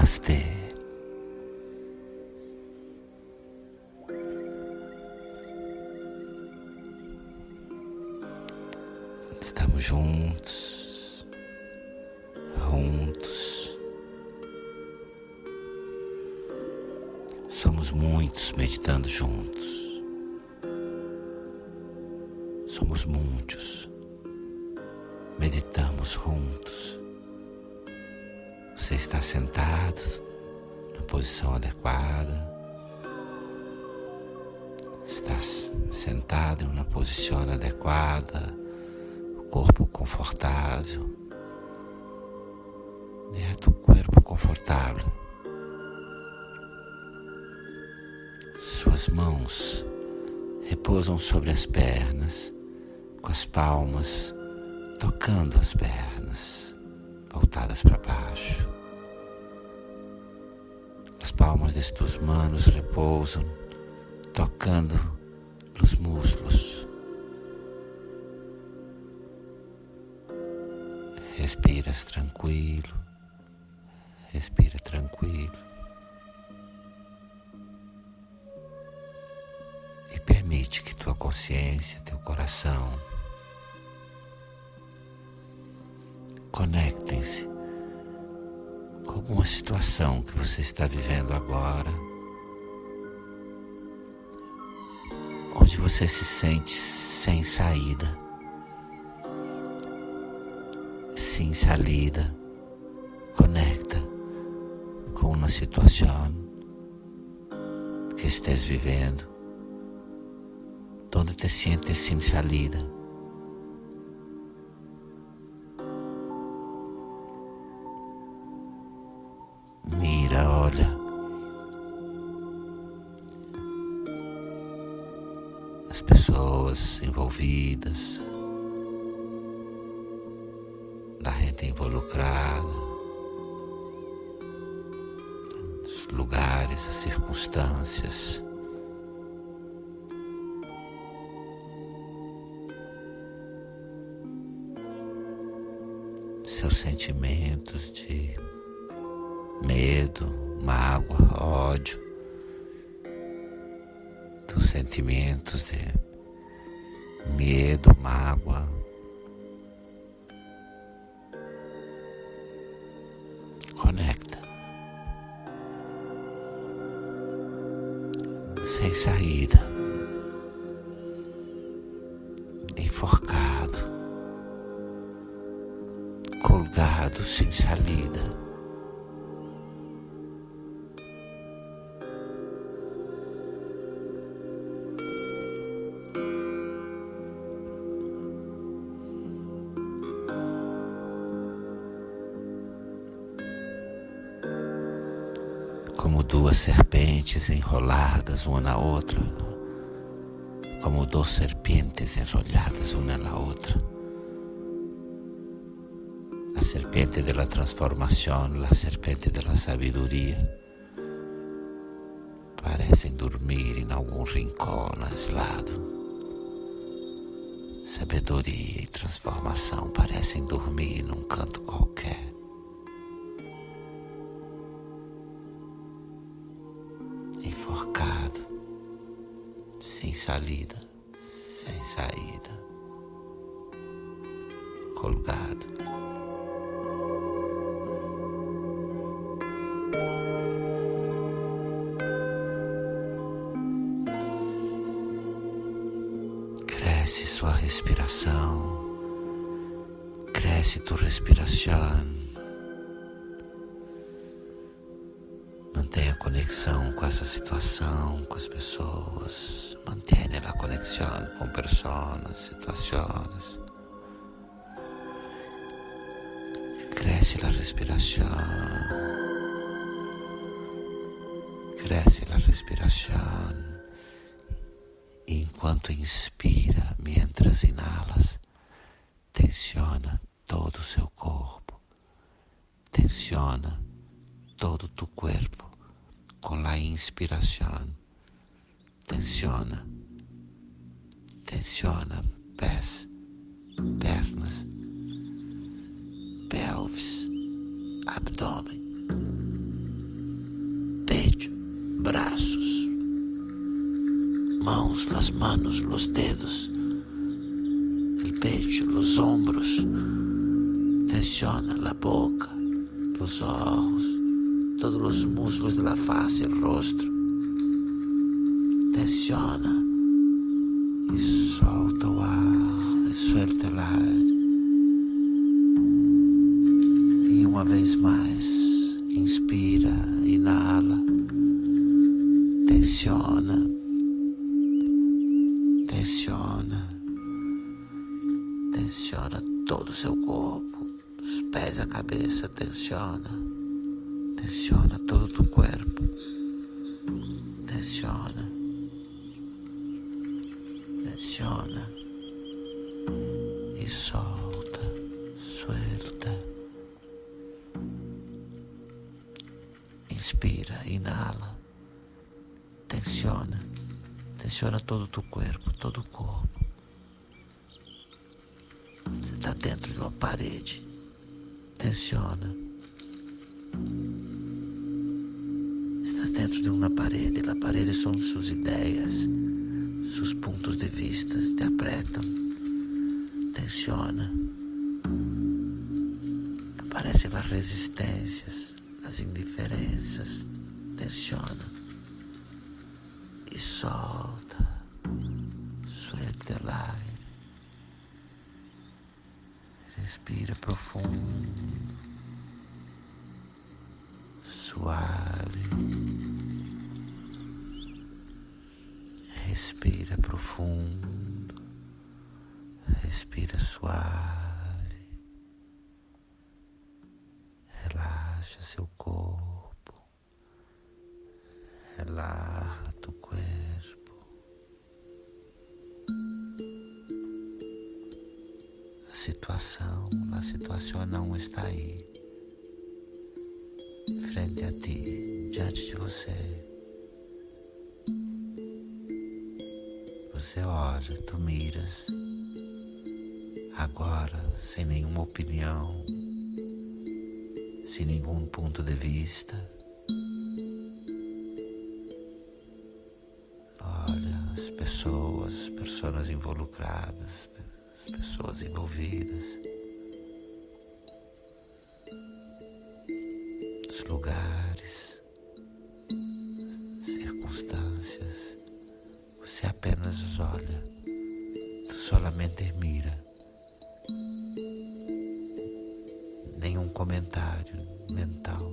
Namastê. Estamos juntos, juntos. Somos muitos meditando juntos. Somos muitos. Meditamos juntos. Você está sentado na posição adequada. Está sentado uma posição adequada, o corpo confortável, dentro do corpo confortável. Suas mãos repousam sobre as pernas, com as palmas tocando as pernas, voltadas para baixo. As palmas destes manos repousam, tocando os músculos. Respiras tranquilo, respira tranquilo. E permite que tua consciência, teu coração, com alguma situação que você está vivendo agora, onde você se sente sem saída, sem salida, conecta com uma situação que estés vivendo, onde te sientes sem salida. Envolvidas, da gente involucrada, os lugares, as circunstâncias. Seus sentimentos de medo, mágoa, ódio dos sentimentos de medo, mágoa. Conecta. Sem saída. Enforcado. Colgado sem salida. Duas serpentes enroladas uma na outra, como duas serpientes enroladas uma na outra. A serpente da transformação, a serpente da sabedoria, parecem dormir em algum rincão aislado. Sabedoria e transformação parecem dormir num canto qualquer. Salida, sem saída, colgado. Cresce sua respiração, cresce tu respiração. Mantenha conexão com essa situação, com as pessoas. Mantenha a conexão com pessoas, situações. Cresce a respiração. Cresce a respiração. Enquanto inspira, mientras inalas, tensiona todo o seu corpo. Tensiona todo tu corpo con la inspiración. Tensiona, tensiona pés, pernas, pelvis, abdômen, peito, braços, mãos, las manos, los dedos, el pecho, los hombros. Tensiona la boca, los ojos todos los muslos de la faz, el rostro. Tensiona. E solta o ar, e suelta el aire. E uma vez mais, inspira, inala, tensiona, tensiona, tensiona todo o seu corpo, os pés, a cabeça, tensiona, tensiona todo o teu corpo, tensiona, tensiona e solta, suelta, inspira, inala, tensiona, tensiona todo o teu corpo, todo o corpo. Você está dentro de uma parede. Tensiona. De uma parede. A parede são suas ideias, seus pontos de vista. Te apretam. Tensiona. Aparecem as resistências, as indiferenças. Tensiona. E solta. Suelta el aire. Respira profundo, suave. Respira profundo, respira suave. Relaxa seu corpo, relaxa tu corpo. A situação, a situação não está aí, frente a ti, diante de você. Você olha, tu miras, agora, sem nenhuma opinião, sem nenhum ponto de vista. Olha as pessoas, as pessoas involucradas, as pessoas envolvidas, os lugares, circunstâncias. Você apenas olha, tu solamente mira. Nenhum comentário mental.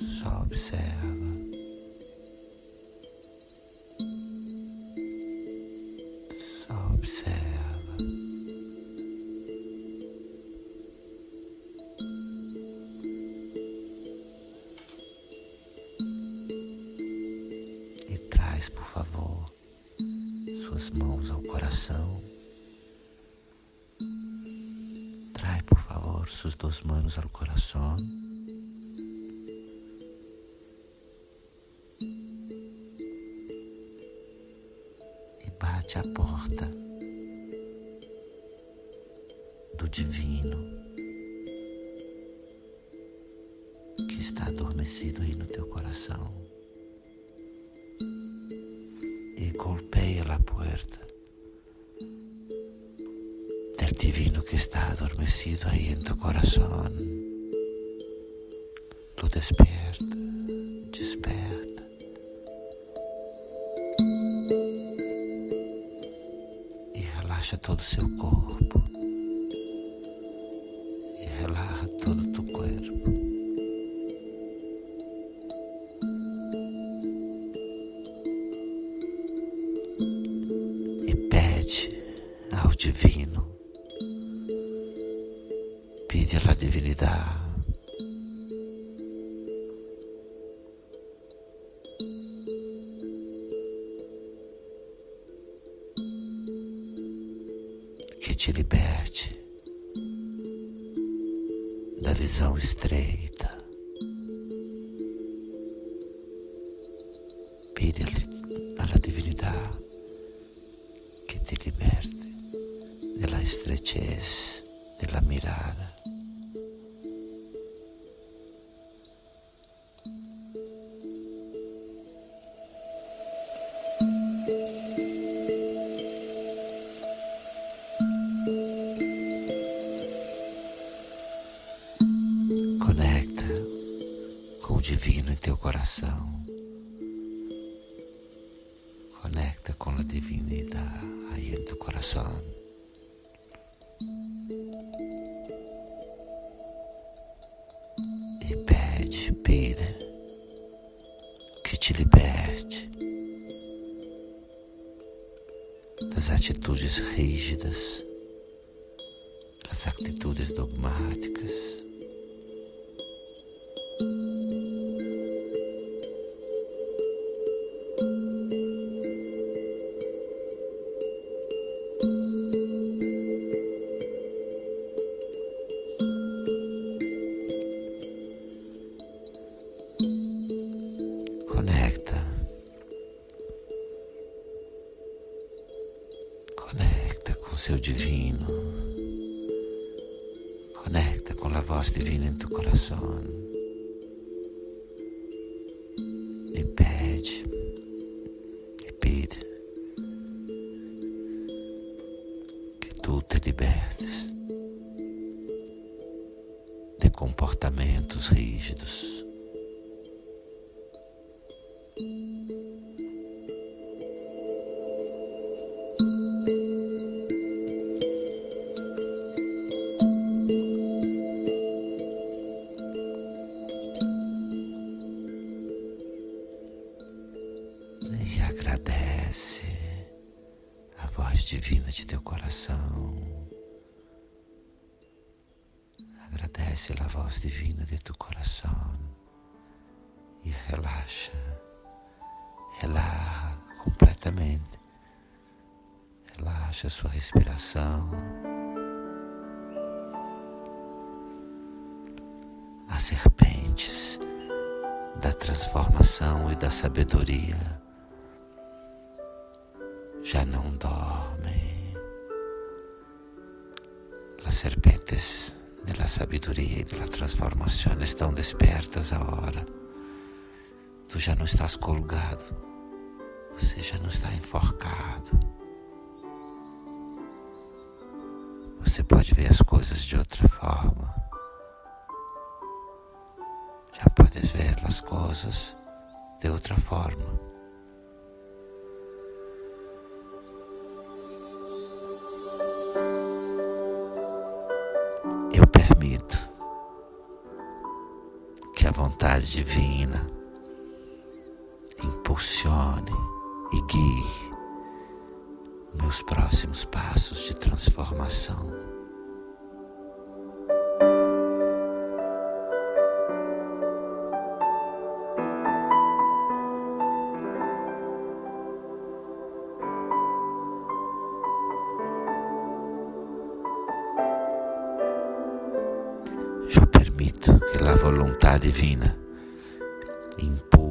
Só observa. Traz, por favor, suas mãos ao coração. Trai, por favor, suas duas mãos ao coração. E bate a porta do divino que está adormecido aí no teu coração. E golpeia a porta del divino que está adormecido ahí en tu corazón. Lo despierta, desperta. E relaxa todo o seu corpo. Che ti liberte da visão estreita. Pide alla divinità che ti liberte della estrechez della mirada. Coração. Conecta com a divinidade aí tu coração. E pede, pide que te liberte das atitudes rígidas, das atitudes dogmáticas. Seu divino. Conecta com a voz divina em tu coração. E pede, e pede que tu te libertes de comportamentos rígidos. Agradece a voz divina de teu coração e relaxa, relaxa completamente. Relaxa a sua respiração. As serpentes da transformação e da sabedoria já não dorme. Las serpentes de la sabiduría y de la transformación estão despertas agora. Tu já não estás colgado, você já não está enforcado. Você pode ver as coisas de outra forma. Já podes ver as coisas de outra forma. Vontade divina impulsione e guie meus próximos passos de transformação. Permito que a vontade divina impulse